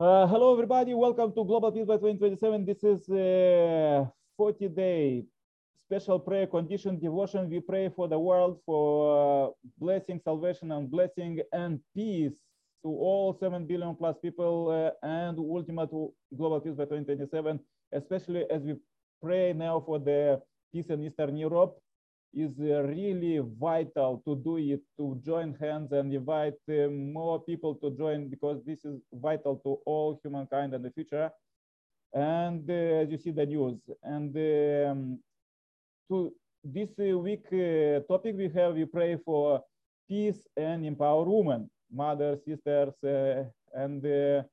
Uh, hello, everybody. Welcome to Global Peace by 2027. This is a 40 day special prayer condition devotion. We pray for the world for uh, blessing, salvation, and blessing and peace to all 7 billion plus people uh, and ultimate global peace by 2027, especially as we pray now for the peace in Eastern Europe is uh, really vital to do it, to join hands and invite uh, more people to join because this is vital to all humankind in the future. And uh, as you see the news, and um, to this week topic we have, we pray for peace and empower women, mothers, sisters, and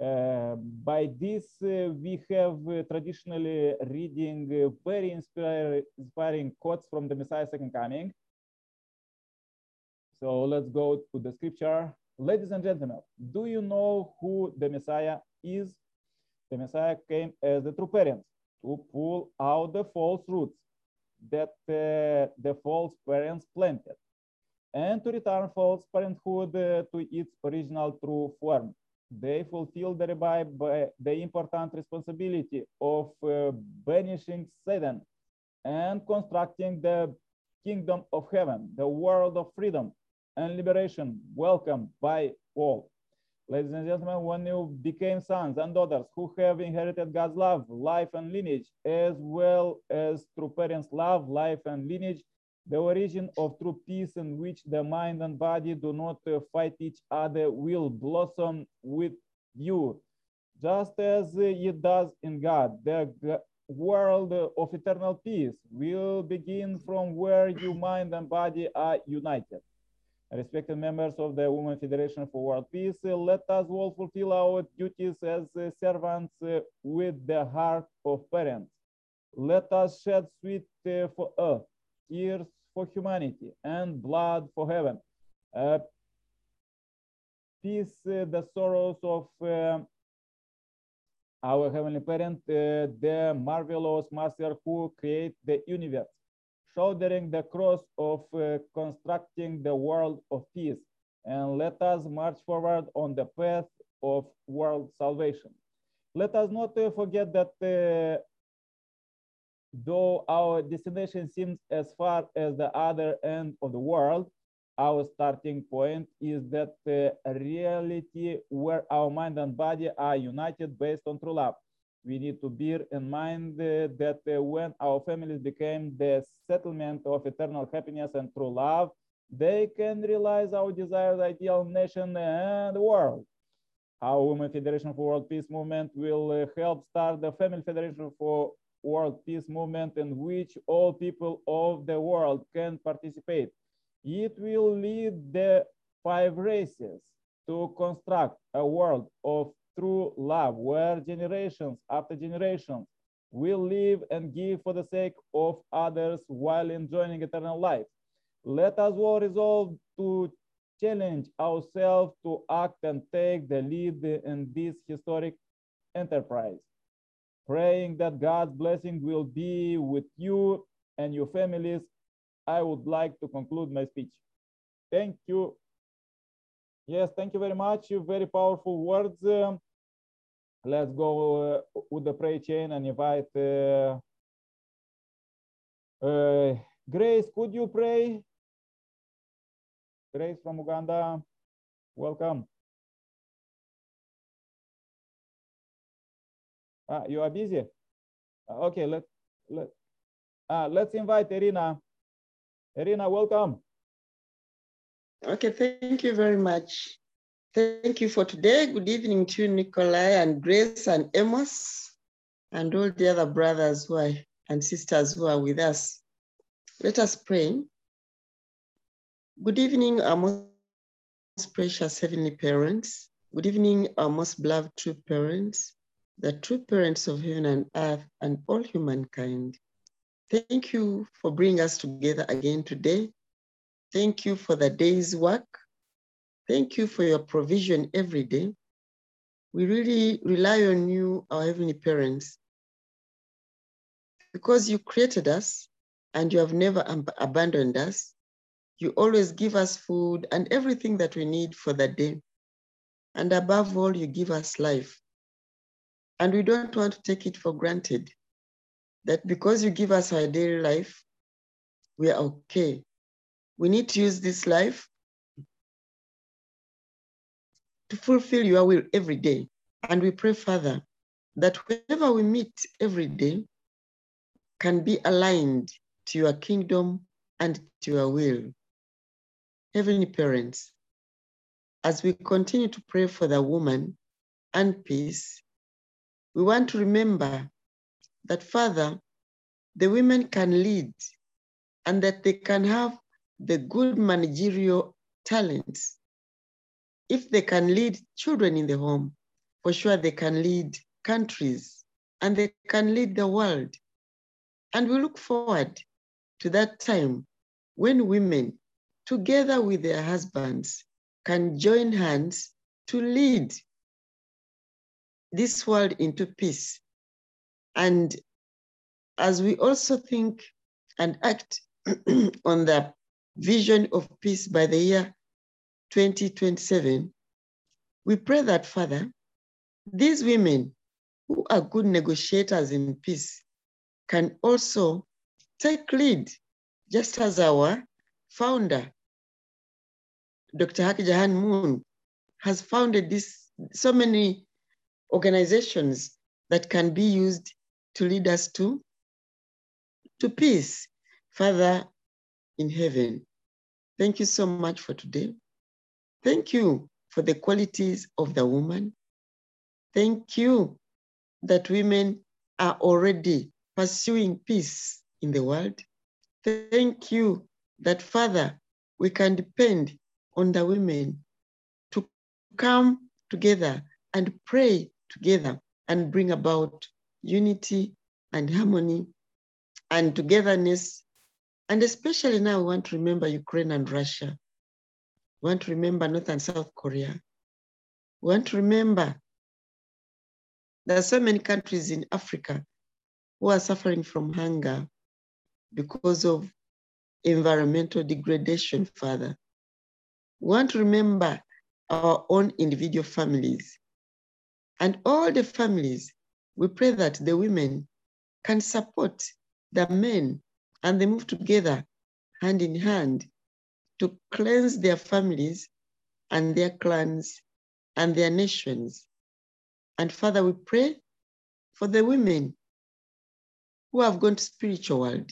by this, uh, we have uh, traditionally reading very inspiring quotes from the Messiah Second Coming. So let's go to the scripture. Ladies and gentlemen, do you know who the Messiah is? The Messiah came as the true parent to pull out the false roots that uh, the false parents planted and to return false parenthood uh, to its original true form they fulfill thereby the important responsibility of uh, banishing Satan and constructing the kingdom of heaven, the world of freedom and liberation, welcomed by all. Ladies and gentlemen, when you became sons and daughters who have inherited God's love, life, and lineage, as well as through parents' love, life, and lineage, the origin of true peace in which the mind and body do not uh, fight each other will blossom with you, just as it does in God. The world of eternal peace will begin from where your mind and body are united. Respected members of the Women Federation for World Peace, let us all fulfill our duties as servants uh, with the heart of parents. Let us shed sweat uh, for earth tears for humanity, and blood for heaven. Uh, peace uh, the sorrows of uh, our heavenly parent, uh, the marvelous master who created the universe, shouldering the cross of constructing the world of peace. And let us march forward on the path of world salvation. Let us not forget that though our destination seems as far as the other end of the world, our starting point is that the reality where our mind and body are united based on true love. We need to bear in mind uh, that uh, when our families became the settlement of eternal happiness and true love, they can realize our desired ideal nation and world. Our Women Federation for World Peace Movement will uh, help start the Family Federation for world peace movement in which all people of the world can participate. It will lead the five races to construct a world of true love where generations after generations will live and give for the sake of others while enjoying eternal life. Let us all resolve to challenge ourselves to act and take the lead in this historic enterprise praying that God's blessing will be with you and your families, I would like to conclude my speech. Thank you. Yes, thank you very much. Very powerful words. Um, let's go uh, with the prayer chain and invite uh, uh, Grace. Could you pray? Grace from Uganda, welcome. Ah, you are busy. Ah, okay, let let uh, let's invite Irina. Irina, welcome. Okay, thank you very much. Thank you for today. Good evening to Nikolai and Grace and Amos and all the other brothers who are and sisters who are with us. Let us pray. Good evening, our most precious heavenly parents. Good evening, our most beloved true parents the true parents of heaven and earth and all humankind. Thank you for bringing us together again today. Thank you for the day's work. Thank you for your provision every day. We really rely on you, our heavenly parents, because you created us and you have never ab abandoned us. You always give us food and everything that we need for the day. And above all, you give us life. And we don't want to take it for granted that because you give us our daily life, we are okay. We need to use this life to fulfill your will every day. And we pray, Father, that whoever we meet every day can be aligned to your kingdom and to your will. Heavenly parents, as we continue to pray for the woman and peace, we want to remember that, Father, the women can lead and that they can have the good managerial talents. If they can lead children in the home, for sure they can lead countries and they can lead the world. And we look forward to that time when women, together with their husbands, can join hands to lead this world into peace. And as we also think and act on the vision of peace by the year 2027, we pray that, Father, these women who are good negotiators in peace can also take lead, just as our founder, Dr. Hak Ja Han Moon, has founded this so many organizations that can be used to lead us to, to peace. Father in heaven, thank you so much for today. Thank you for the qualities of the woman. Thank you that women are already pursuing peace in the world. Thank you that, Father, we can depend on the women to come together and pray together and bring about unity and harmony and togetherness. And especially now, we want to remember Ukraine and Russia. We want to remember North and South Korea. We want to remember there are so many countries in Africa who are suffering from hunger because of environmental degradation, Father. We want to remember our own individual families and all the families. We pray that the women can support the men and they move together hand in hand to cleanse their families and their clans and their nations. And Father, we pray for the women who have gone to spiritual world.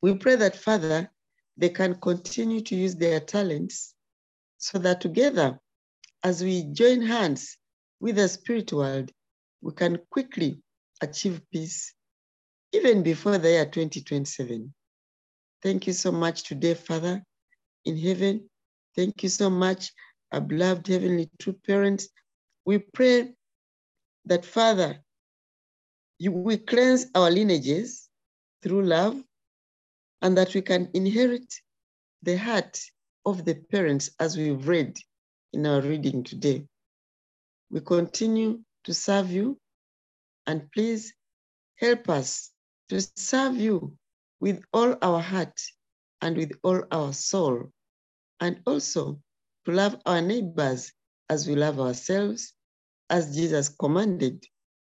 We pray that, Father, they can continue to use their talents so that together, as we join hands with the spirit world, we can quickly achieve peace even before the year 2027. Thank you so much today, Father in heaven. Thank you so much, our beloved Heavenly True Parents. We pray that, Father, you will cleanse our lineages through love and that we can inherit the heart of the parents as we've read in our reading today. We continue to serve you and please help us to serve you with all our heart and with all our soul, and also to love our neighbors as we love ourselves, as Jesus commanded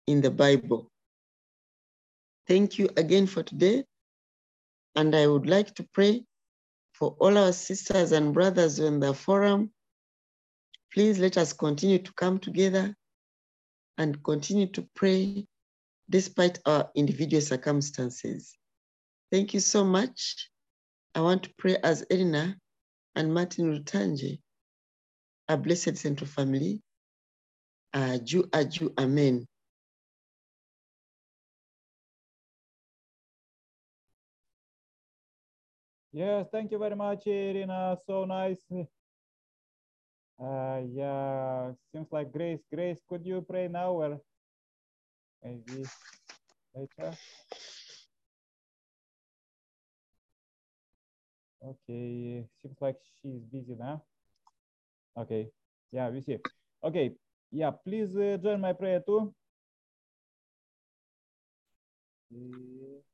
in the Bible. Thank you again for today. And I would like to pray for all our sisters and brothers in the forum. Please let us continue to come together and continue to pray despite our individual circumstances. Thank you so much. I want to pray as Elena and Martin Rutanji, a blessed central family. Aju, aju, amen. Yes, thank you very much, Irina. So nice. Uh, yeah, seems like Grace. Grace, could you pray now or maybe later? Okay, seems like she's busy now. Okay, yeah, we see. Okay, yeah, please uh, join my prayer too. Uh,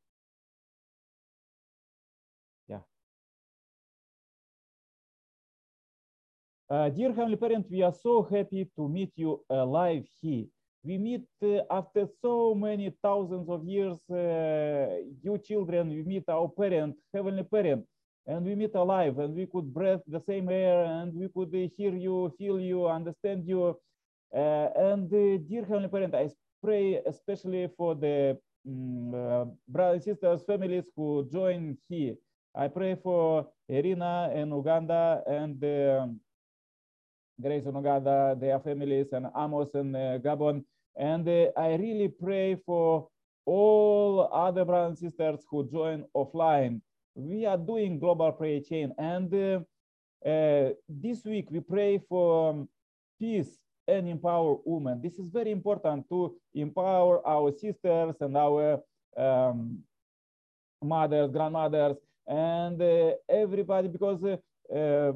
Uh, dear Heavenly Parent, we are so happy to meet you alive here. We meet uh, after so many thousands of years, uh, you children, we meet our parent, Heavenly Parent, and we meet alive, and we could breathe the same air, and we could uh, hear you, feel you, understand you. Uh, and uh, dear Heavenly Parent, I pray especially for the um, brothers and sisters, families who join here. I pray for Irina in Uganda and um, Grace in Uganda, their families, and Amos in uh, Gabon. And uh, I really pray for all other brothers and sisters who join offline. We are doing global prayer chain. And uh, uh, this week we pray for um, peace and empower women. This is very important to empower our sisters and our um, mothers, grandmothers, and uh, everybody because uh,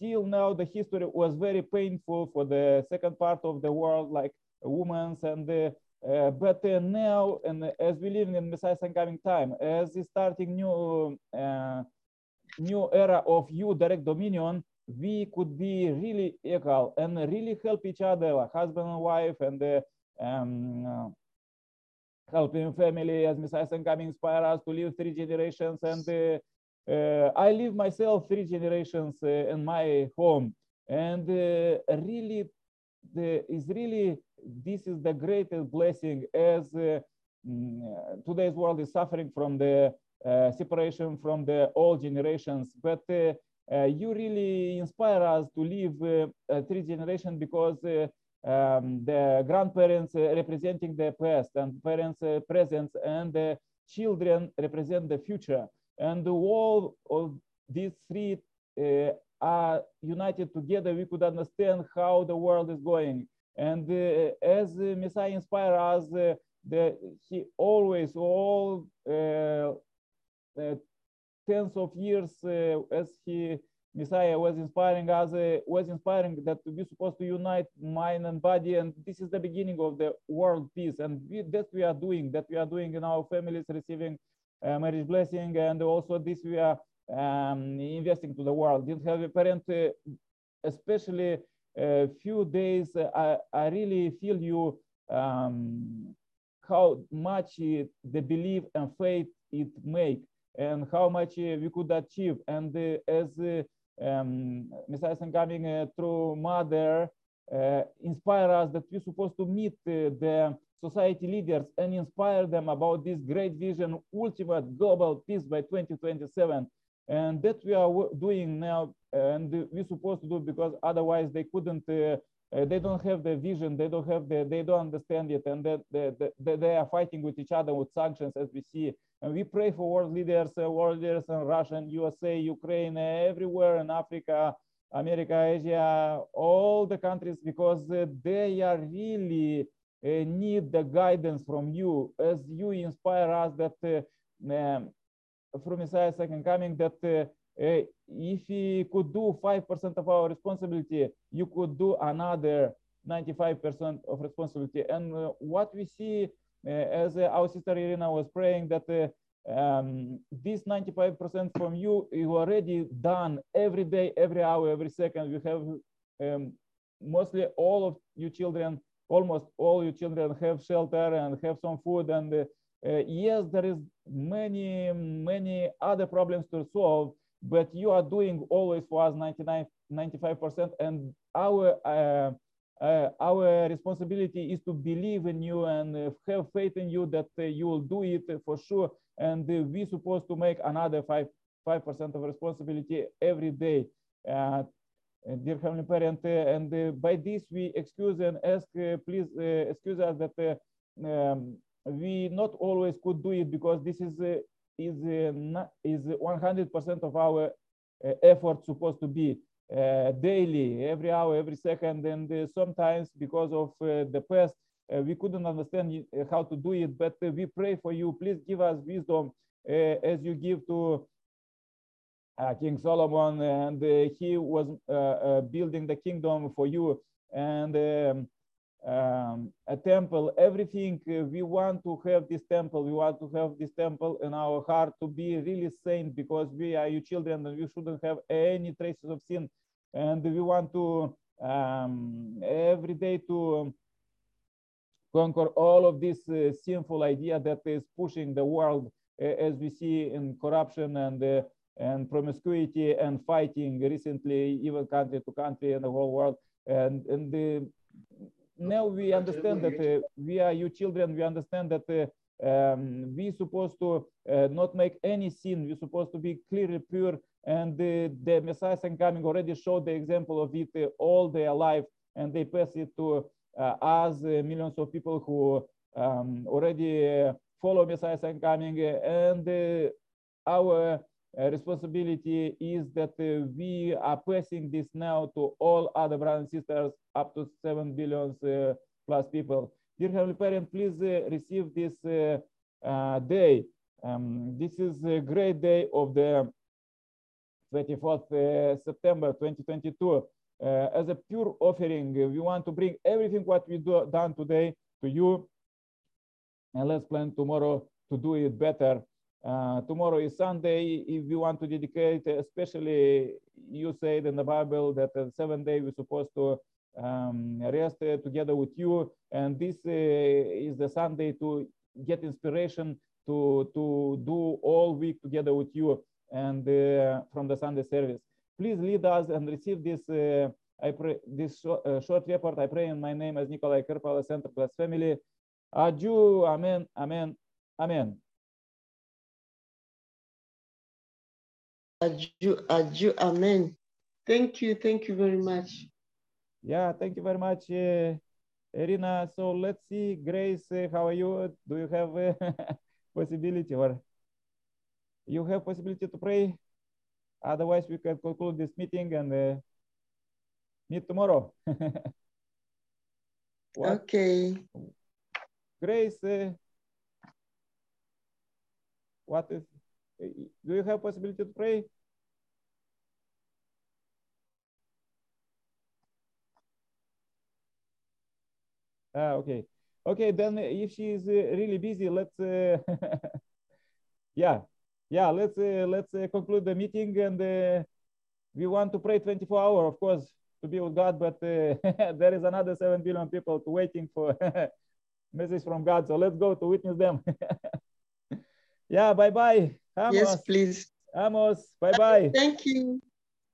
till now the history was very painful for the second part of the world like women's and uh, uh, but uh, now and as we live in Messiah's coming time as is starting new new era of you direct dominion we could be really equal and really help each other like husband and wife and um, helping family as Messiah coming inspire us to live three generations and uh, I live myself three generations uh, in my home, and uh, really, the is really this is the greatest blessing as mm, today's world is suffering from the separation from the old generations, but. Uh, you really inspire us to live uh, three generations because uh, um, the grandparents representing the past and parents present and the children represent the future and all of these three uh, are united together, we could understand how the world is going. And uh, as Messiah inspired us, uh, the, he always, all uh, uh, tens of years, uh, as he Messiah was inspiring us, was inspiring that we're supposed to unite mind and body, and this is the beginning of the world peace. And we, that we are doing, that we are doing in our families, receiving uh, marriage blessing, and also this we are um, investing to the world. Didn't have a parent, uh, especially a few days. Uh, I, I really feel you um, how much the belief and faith it make, and how much we could achieve. And as um, Messiah coming uh, through mother uh, inspire us that we're supposed to meet uh, the society leaders and inspire them about this great vision, ultimate global peace by 2027. And that we are doing now, and we're supposed to do because otherwise they couldn't, uh, uh, they don't have the vision, they don't have the, they don't understand it, and that they, they, they are fighting with each other with sanctions as we see. And we pray for world leaders, uh, world leaders in Russia, and USA, Ukraine, everywhere in Africa, America, Asia, all the countries, because uh, they are really uh, need the guidance from you as you inspire us that uh, um, from Messiah second coming that uh, if we could do 5% of our responsibility, you could do another 95% of responsibility. And what we see as our sister Irina was praying that um, this 95% from you you already done every day every hour every second you have um, mostly all of you children almost all your children have shelter and have some food and uh, uh, yes there is many many other problems to solve but you are doing always for us 99 95 percent and our uh, uh, our responsibility is to believe in you and uh, have faith in you that uh, you will do it for sure and we're supposed to make another five five percent of responsibility every day dear Heavenly Parent, and uh, by this we excuse and ask, uh, please uh, excuse us that um, we not always could do it because this is is is 100% of our effort supposed to be daily, every hour, every second, and sometimes because of the past uh, we couldn't understand uh, how to do it, but uh, we pray for you. Please give us wisdom as you give to uh, King Solomon, and uh, he was uh, building the kingdom for you and um, um, a temple. Everything we want to have this temple. We want to have this temple in our heart to be really saint because we are your children and we shouldn't have any traces of sin and we want to um, every day to conquer all of this uh, sinful idea that is pushing the world uh, as we see in corruption and uh, and promiscuity and fighting recently even country to country in the whole world. And and the, now we understand that uh, we are you children we understand that uh, um, we supposed to uh, not make any sin we're supposed to be clearly pure. And the, the messiah coming already showed the example of it uh, all their life. And they pass it to uh, us uh, millions of people who um, already follow messiah coming. And our responsibility is that uh, we are passing this now to all other brothers and sisters up to 7 billions uh, plus people. Dear Heavenly Parent, please receive this day. Um, this is a great day of the 24th September 2022. Uh, as a pure offering. We want to bring everything what we do done today to you, and let's plan tomorrow to do it better uh, tomorrow is Sunday. If you want to dedicate, especially you said in the Bible that the seventh day we're supposed to um, rest uh, together with you. And this uh, is the Sunday to get inspiration to, to do all week together with you and uh, from the Sunday service. Please lead us and receive this uh, I pray this short, uh, short report. I pray in my name as Nikolai Kerpala Center Plus Family. Aju. Amen. Amen. Amen. Aju, aju, amen. Thank you, thank you very much. Yeah, thank you very much, uh, Irina. So let's see, Grace, uh, how are you? Do you have a possibility or you have possibility to pray? Otherwise, we can conclude this meeting and uh, meet tomorrow. okay. Grace, uh, what is do you have possibility to pray? Ah, okay. Okay, then if she is uh, really busy, let's, uh, yeah, yeah, let's uh, let's uh, conclude the meeting and uh, we want to pray 24 hours, of course, to be with God, but uh, there is another 7 billion people waiting for message from God. So let's go to witness them. yeah, bye-bye. Amos. Yes, please. Amos, bye-bye. Thank you.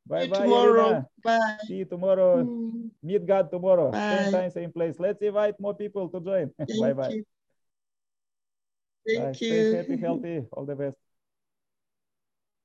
Bye-bye, tomorrow. Irina. Bye. See you tomorrow. Mm. Meet God tomorrow. Bye. Same time, same place. Let's invite more people to join. Bye-bye. Thank Bye. you. Stay happy, healthy. All the best.